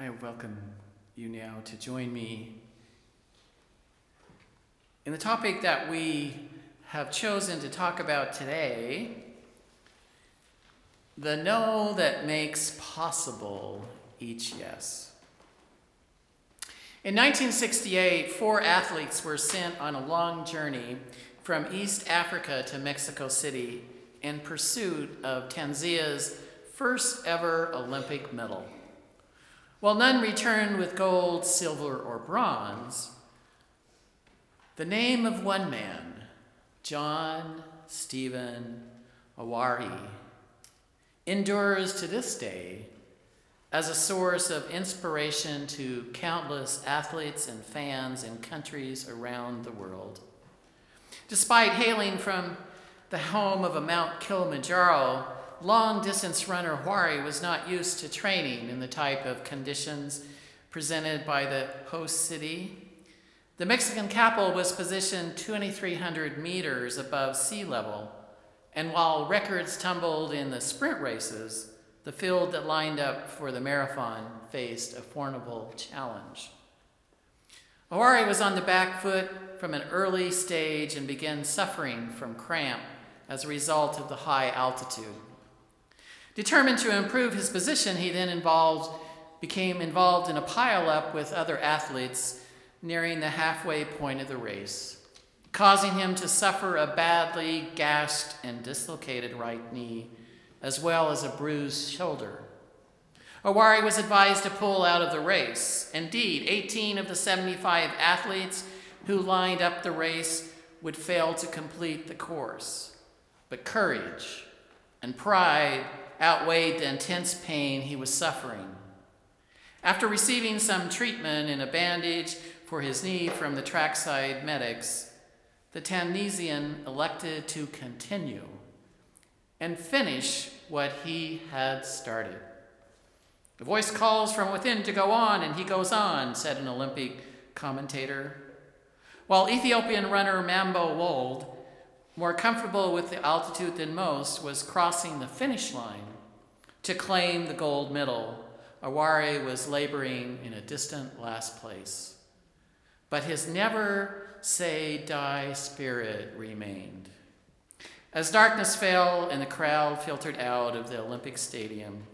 I welcome you now to join me in the topic that we have chosen to talk about today the no that makes possible each yes. In 1968, four athletes were sent on a long journey from East Africa to Mexico City in pursuit of Tanzania's first ever Olympic medal. While none returned with gold, silver, or bronze, the name of one man, John Stephen Akhwari, endures to this day as a source of inspiration to countless athletes and fans in countries around the world. Despite hailing from the home of a Mount Kilimanjaro, long distance runner Akhwari was not used to training in the type of conditions presented by the host city. The Mexican capital was positioned 2,300 meters above sea level, and while records tumbled in the sprint races, the field that lined up for the marathon faced a formidable challenge. Akhwari was on the back foot from an early stage and began suffering from cramp as a result of the high altitude. Determined to improve his position, he then involved, became involved in a pileup with other athletes nearing the halfway point of the race, causing him to suffer a badly gashed and dislocated right knee, as well as a bruised shoulder. Akhwari was advised to pull out of the race. Indeed, 18 of the 75 athletes who lined up the race would fail to complete the course. But courage and pride outweighed the intense pain he was suffering. After receiving some treatment and a bandage for his knee from the trackside medics, the Tanzanian elected to continue and finish what he had started. The voice calls from within to go on, and he goes on, said an Olympic commentator. While Ethiopian runner Mamo Wolde more comfortable with the altitude than most, was crossing the finish line to claim the gold medal. Akhwari was laboring in a distant last place. But his never say die spirit remained. As darkness fell and the crowd filtered out of the Olympic Stadium,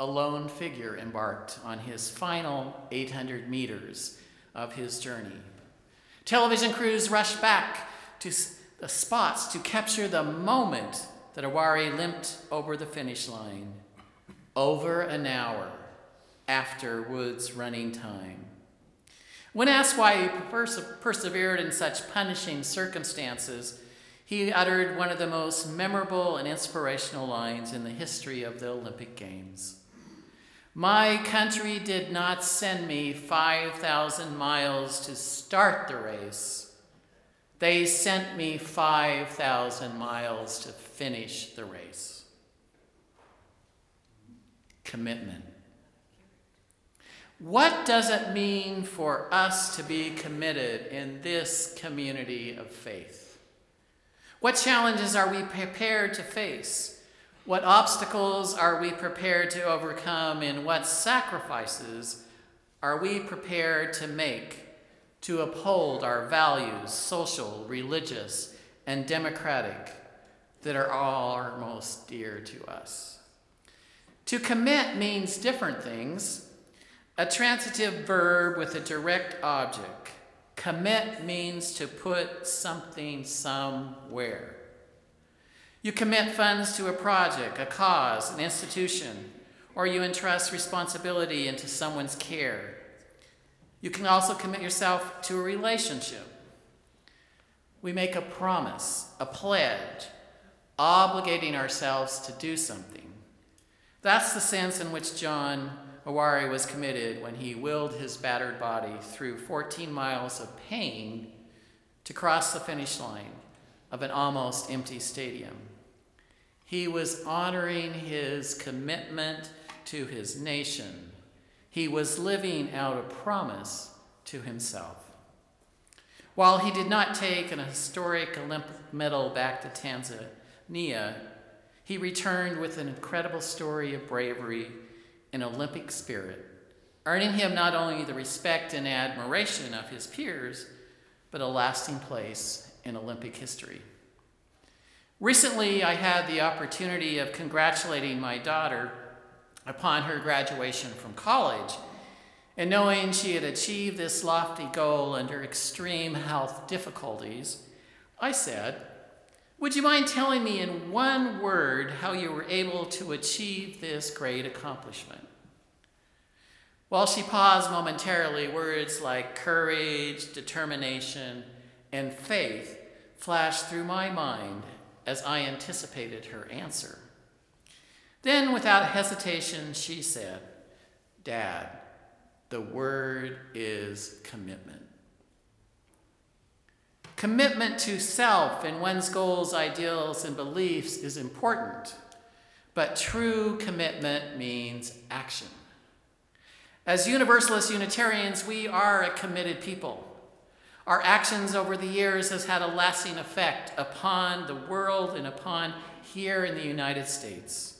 a lone figure embarked on his final 800 meters of his journey. Television crews rushed back to the spots to capture the moment that Akhwari limped over the finish line, over an hour after Wolde's running time. When asked why he perse- persevered in such punishing circumstances, he uttered one of the most memorable and inspirational lines in the history of the Olympic Games. My country did not send me 5,000 miles to start the race they sent me 5,000 miles to finish the race. Commitment. What does it mean for us to be committed in this community of faith? What challenges are we prepared to face? What obstacles are we prepared to overcome? And what sacrifices are we prepared to make to uphold our values, social, religious, and democratic, that are all our most dear to us. To commit means different things. A transitive verb with a direct object. Commit means to put something somewhere. You commit funds to a project, a cause, an institution, or you entrust responsibility into someone's care. You can also commit yourself to a relationship. We make a promise, a pledge, obligating ourselves to do something. That's the sense in which John Akhwari was committed when he willed his battered body through 14 miles of pain to cross the finish line of an almost empty stadium. He was honoring his commitment to his nation he was living out a promise to himself. While he did not take an historic Olympic medal back to Tanzania, he returned with an incredible story of bravery and Olympic spirit. earning him not only the respect and admiration of his peers, but a lasting place in Olympic history. Recently, I had the opportunity of congratulating my daughter upon her graduation from college. And knowing she had achieved this lofty goal under extreme health difficulties, I said, Would you mind telling me in one word how you were able to achieve this great accomplishment? While she paused momentarily, words like courage, determination, and faith flashed through my mind as I anticipated her answer. Then, without hesitation, she said, Dad, the word is commitment. Commitment to self and one's goals, ideals, and beliefs is important, but true commitment means action. As Universalist Unitarians, we are a committed people. Our actions over the years has had a lasting effect upon the world and upon here in the United States.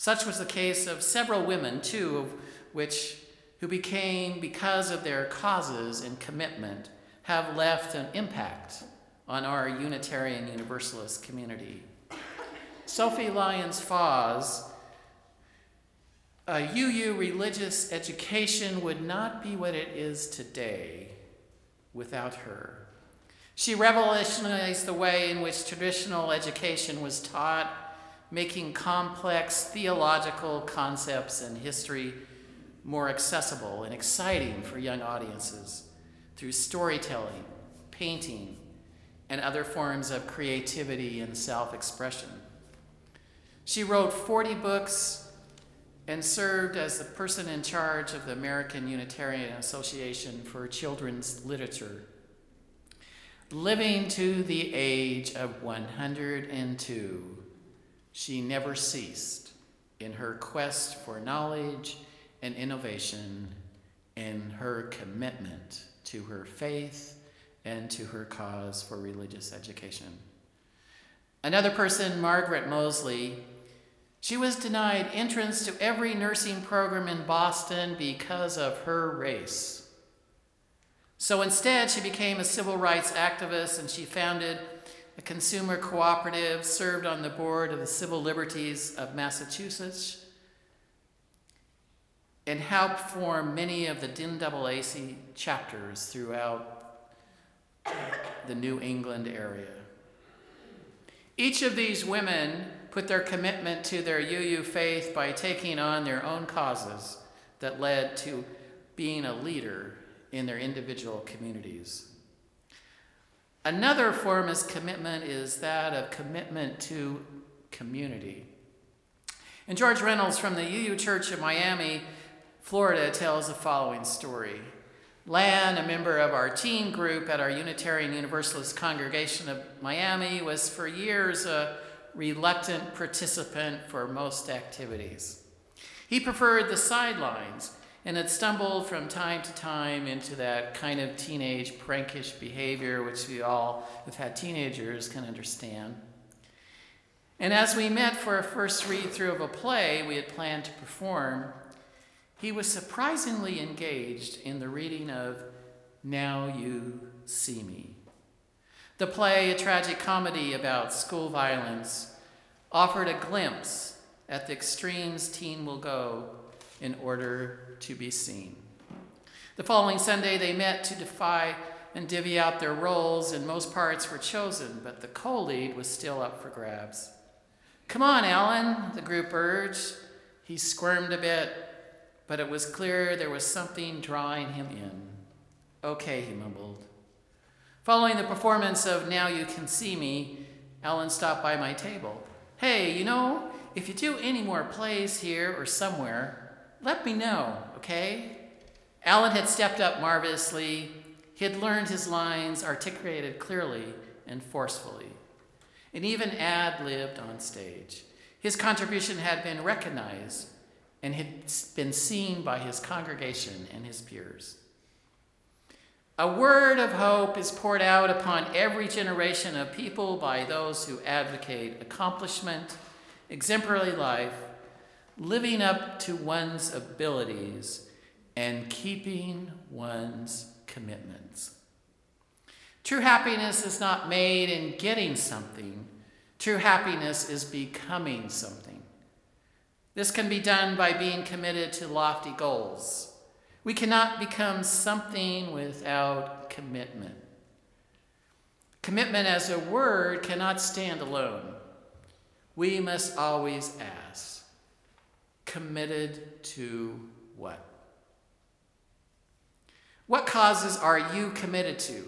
Such was the case of several women, too, of which who became, because of their causes and commitment, have left an impact on our Unitarian Universalist community. Sophie Lyons Fahs, a UU religious education would not be what it is today without her. She revolutionized the way in which traditional education was taught, making complex theological concepts and history more accessible and exciting for young audiences through storytelling, painting, and other forms of creativity and self expression. She wrote 40 books and served as the person in charge of the American Unitarian Association for Children's Literature. Living to the age of 102, she never ceased in her quest for knowledge and innovation, in her commitment to her faith and to her cause for religious education. Another person, Margaret Moseley, she was denied entrance to every nursing program in Boston because of her race. So instead, she became a civil rights activist and she founded a consumer cooperative, served on the board of the Civil Liberties of Massachusetts, and helped form many of the NAACP chapters throughout the New England area. Each of these women put their commitment to their UU faith by taking on their own causes that led to being a leader in their individual communities. Another form of commitment is that of commitment to community. And George Reynolds from the UU Church of Miami, Florida, tells the following story. Lan, a member of our teen group at our Unitarian Universalist congregation of Miami, was for years a reluctant participant for most activities. He preferred the sidelines and had stumbled from time to time into that kind of teenage prankish behavior, which we all who've had teenagers can understand. And as we met for a first read through of a play we had planned to perform, he was surprisingly engaged in the reading of Now You See Me. The play, a tragic comedy about school violence, offered a glimpse at the extremes teen will go in order to be seen. The following Sunday, they met to defy and divvy out their roles, and most parts were chosen, but the co lead was still up for grabs. Come on, Alan, the group urged. He squirmed a bit, but it was clear there was something drawing him in. Okay, he mumbled. Following the performance of Now You Can See Me, Alan stopped by my table. Hey, you know, if you do any more plays here or somewhere, let me know, okay? Alan had stepped up marvelously. He had learned his lines articulated clearly and forcefully, and even ad libbed on stage. His contribution had been recognized and had been seen by his congregation and his peers. A word of hope is poured out upon every generation of people by those who advocate accomplishment, exemplary life, living up to one's abilities, and keeping one's commitments. True happiness is not made in getting something, true happiness is becoming something. This can be done by being committed to lofty goals. We cannot become something without commitment. Commitment as a word cannot stand alone. We must always ask committed to what? What causes are you committed to?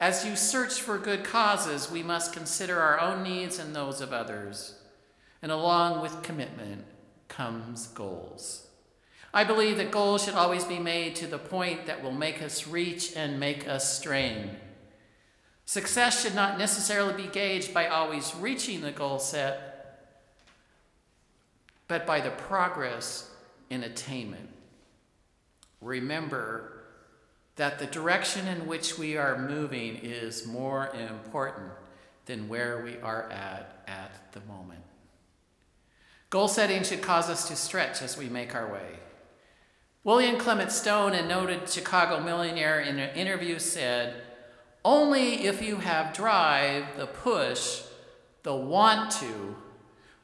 As you search for good causes, we must consider our own needs and those of others. And along with commitment comes goals. I believe that goals should always be made to the point that will make us reach and make us strain. Success should not necessarily be gauged by always reaching the goal set, but by the progress in attainment. Remember that the direction in which we are moving is more important than where we are at at the moment. Goal setting should cause us to stretch as we make our way. William Clement Stone, a noted Chicago millionaire, in an interview said, only if you have drive, the push, the want to,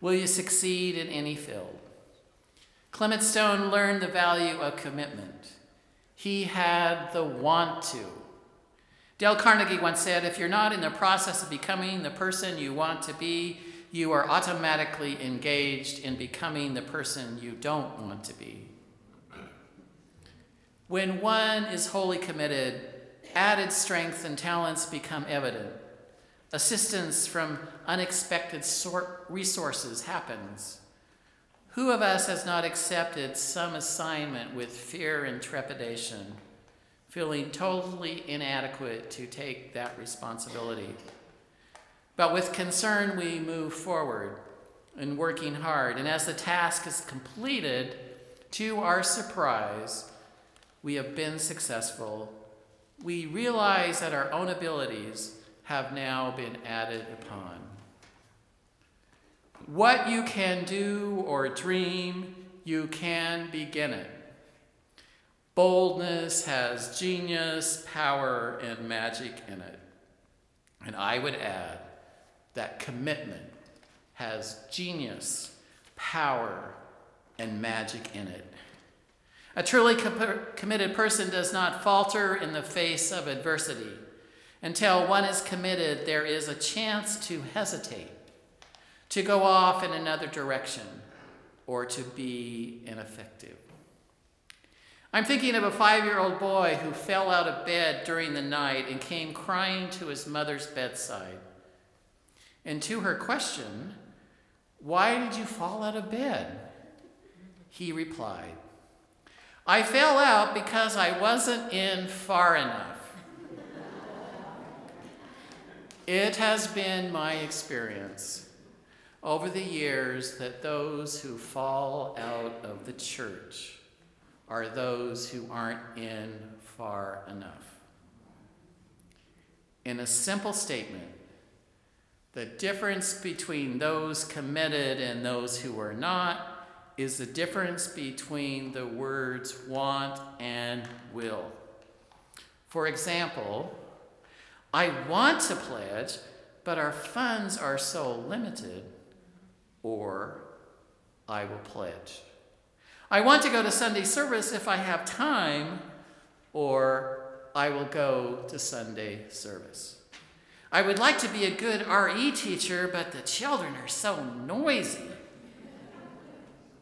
will you succeed in any field. Clement Stone learned the value of commitment. He had the want to. Dale Carnegie once said if you're not in the process of becoming the person you want to be, you are automatically engaged in becoming the person you don't want to be. When one is wholly committed, added strength and talents become evident. Assistance from unexpected resources happens. Who of us has not accepted some assignment with fear and trepidation, feeling totally inadequate to take that responsibility? But with concern, we move forward and working hard. And as the task is completed, to our surprise, we have been successful we realize that our own abilities have now been added upon. What you can do or dream, you can begin it. Boldness has genius, power, and magic in it. And I would add that commitment has genius, power, and magic in it. A truly committed person does not falter in the face of adversity. Until one is committed, there is a chance to hesitate, to go off in another direction, or to be ineffective. I'm thinking of a five year old boy who fell out of bed during the night and came crying to his mother's bedside. And to her question, Why did you fall out of bed? He replied, I fell out because I wasn't in far enough. It has been my experience over the years that those who fall out of the church are those who aren't in far enough. In a simple statement, the difference between those committed and those who are not is the difference between the words want and will. For example, I want to pledge, but our funds are so limited, or I will pledge. I want to go to Sunday service if I have time, or I will go to Sunday service. I would like to be a good RE teacher, but the children are so noisy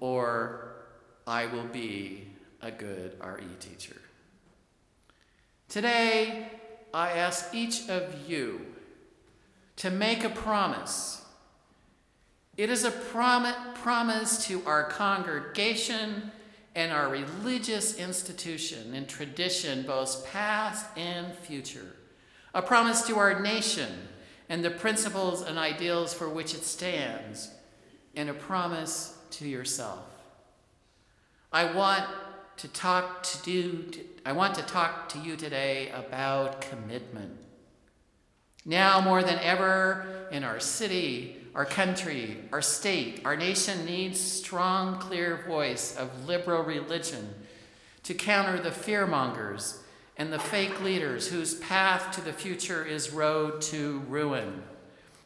or I will be a good RE teacher. Today, I ask each of you to make a promise. It is a prom- promise to our congregation and our religious institution and tradition, both past and future. A promise to our nation and the principles and ideals for which it stands, and a promise to yourself. I want to talk to you, I want to talk to you today about commitment. Now more than ever in our city, our country, our state, our nation needs strong, clear voice of liberal religion to counter the fearmongers and the fake leaders whose path to the future is road to ruin.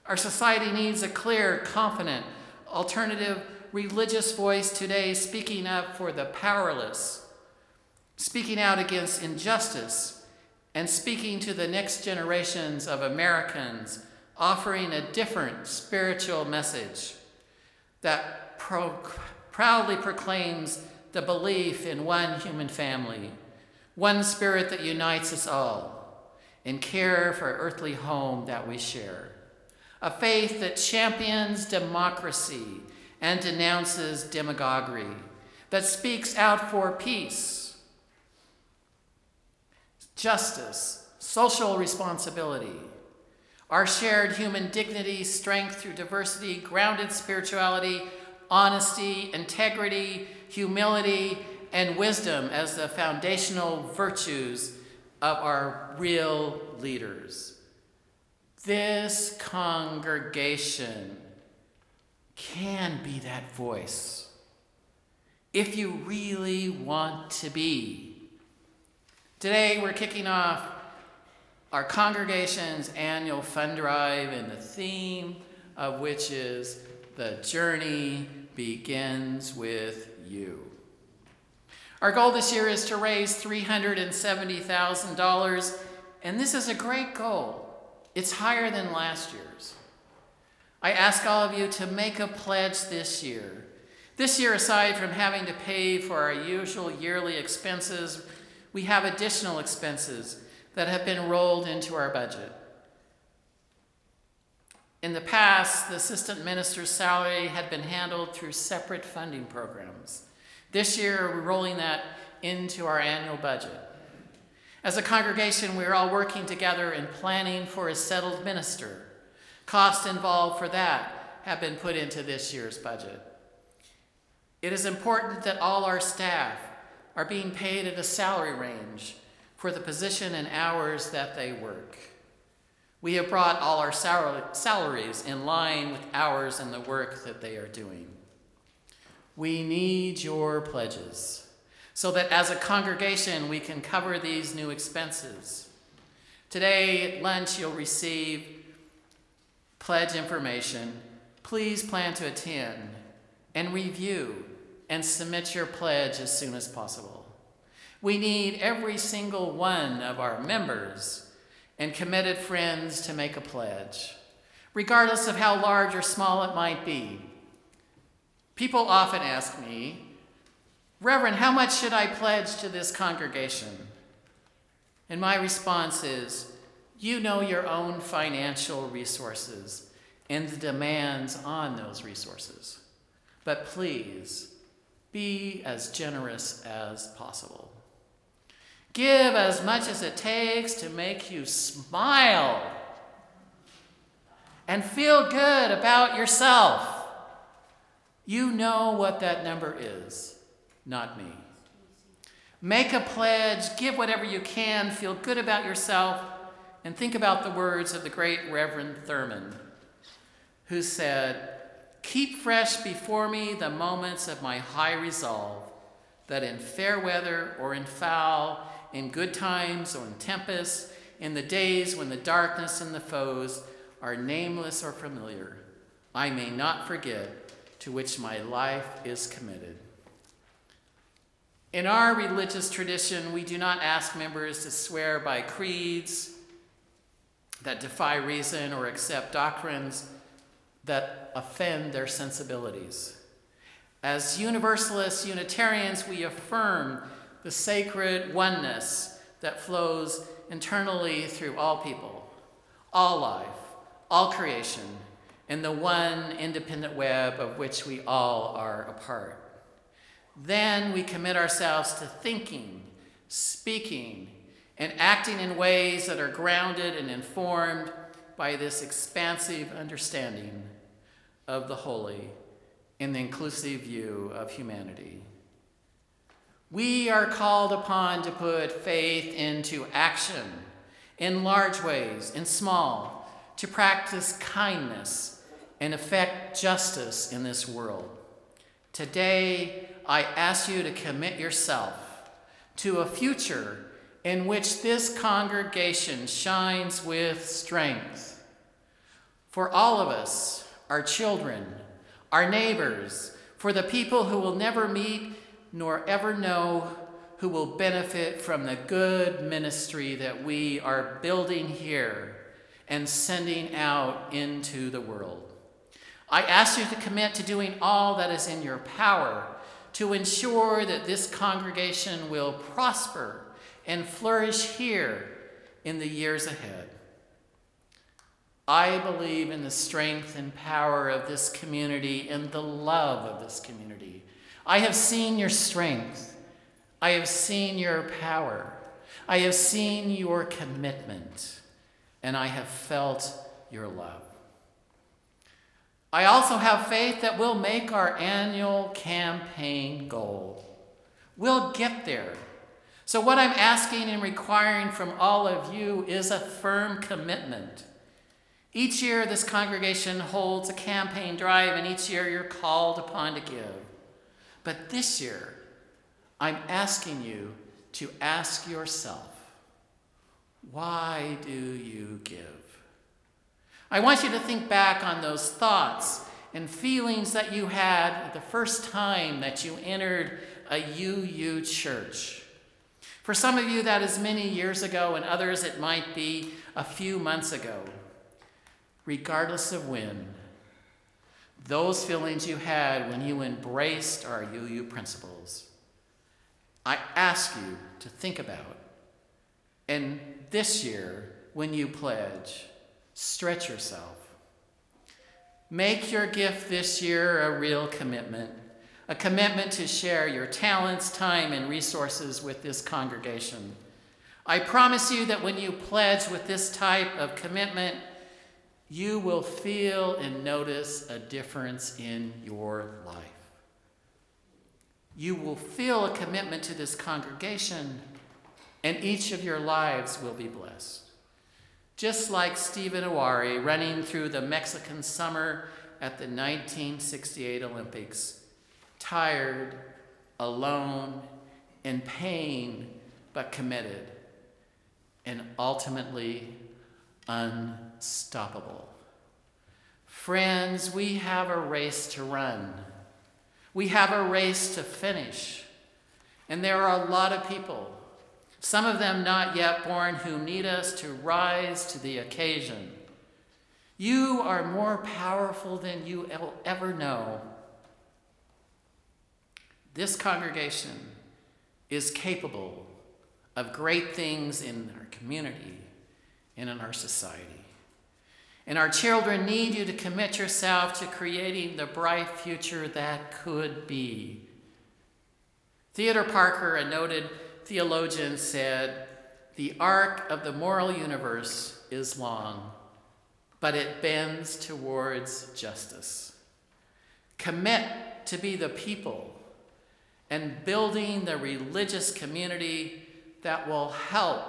Our society needs a clear, confident, alternative religious voice today speaking up for the powerless, speaking out against injustice, and speaking to the next generations of Americans, offering a different spiritual message that pro- proudly proclaims the belief in one human family, one spirit that unites us all, and care for earthly home that we share. A faith that champions democracy and denounces demagoguery, that speaks out for peace, justice, social responsibility, our shared human dignity, strength through diversity, grounded spirituality, honesty, integrity, humility, and wisdom as the foundational virtues of our real leaders. This congregation can be that voice if you really want to be. Today, we're kicking off our congregation's annual fund drive, and the theme of which is The Journey Begins with You. Our goal this year is to raise $370,000, and this is a great goal. It's higher than last year's. I ask all of you to make a pledge this year. This year, aside from having to pay for our usual yearly expenses, we have additional expenses that have been rolled into our budget. In the past, the assistant minister's salary had been handled through separate funding programs. This year, we're rolling that into our annual budget. As a congregation, we're all working together in planning for a settled minister. Costs involved for that have been put into this year's budget. It is important that all our staff are being paid at a salary range for the position and hours that they work. We have brought all our salaries in line with hours and the work that they are doing. We need your pledges so that as a congregation we can cover these new expenses. Today at lunch, you'll receive pledge information. Please plan to attend and review and submit your pledge as soon as possible. We need every single one of our members and committed friends to make a pledge, regardless of how large or small it might be. People often ask me, Reverend, how much should I pledge to this congregation? And my response is, you know your own financial resources and the demands on those resources. But please, be as generous as possible. Give as much as it takes to make you smile and feel good about yourself. You know what that number is, not me. Make a pledge, give whatever you can, feel good about yourself, and think about the words of the great Reverend Thurman, who said, Keep fresh before me the moments of my high resolve, that in fair weather or in foul, in good times or in tempests, in the days when the darkness and the foes are nameless or familiar, I may not forget to which my life is committed. In our religious tradition, we do not ask members to swear by creeds that defy reason or accept doctrines that offend their sensibilities. As Universalists, Unitarians, we affirm the sacred oneness that flows internally through all people, all life, all creation, and the one independent web of which we all are a part. Then we commit ourselves to thinking, speaking, and acting in ways that are grounded and informed by this expansive understanding of the holy in the inclusive view of humanity. We are called upon to put faith into action in large ways, in small, to practice kindness and effect justice in this world. Today, I ask you to commit yourself to a future in which this congregation shines with strength. For all of us, our children, our neighbors, for the people who will never meet nor ever know who will benefit from the good ministry that we are building here and sending out into the world. I ask you to commit to doing all that is in your power to ensure that this congregation will prosper and flourish here in the years ahead. I believe in the strength and power of this community and the love of this community. I have seen your strength. I have seen your power. I have seen your commitment. And I have felt your love. I also have faith that we'll make our annual campaign goal. We'll get there. So, what I'm asking and requiring from all of you is a firm commitment. Each year, this congregation holds a campaign drive, and each year you're called upon to give. But this year, I'm asking you to ask yourself why do you give? I want you to think back on those thoughts and feelings that you had the first time that you entered a UU church. For some of you, that is many years ago, and others, it might be a few months ago. Regardless of when, those feelings you had when you embraced our UU principles, I ask you to think about. And this year, when you pledge, Stretch yourself. Make your gift this year a real commitment, a commitment to share your talents, time, and resources with this congregation. I promise you that when you pledge with this type of commitment, you will feel and notice a difference in your life. You will feel a commitment to this congregation, and each of your lives will be blessed. Just like Stephen Akhwari running through the Mexican summer at the 1968 Olympics, tired, alone, in pain, but committed, and ultimately unstoppable. Friends, we have a race to run. We have a race to finish. And there are a lot of people some of them not yet born, who need us to rise to the occasion. You are more powerful than you ever know. This congregation is capable of great things in our community and in our society. And our children need you to commit yourself to creating the bright future that could be. Theodore Parker, a noted theologian said, The arc of the moral universe is long, but it bends towards justice. Commit to be the people and building the religious community that will help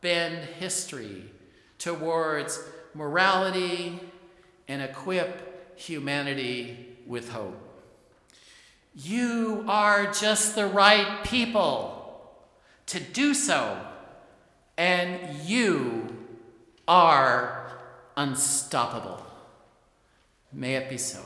bend history towards morality and equip humanity with hope. You are just the right people to do so, and you are unstoppable. May it be so.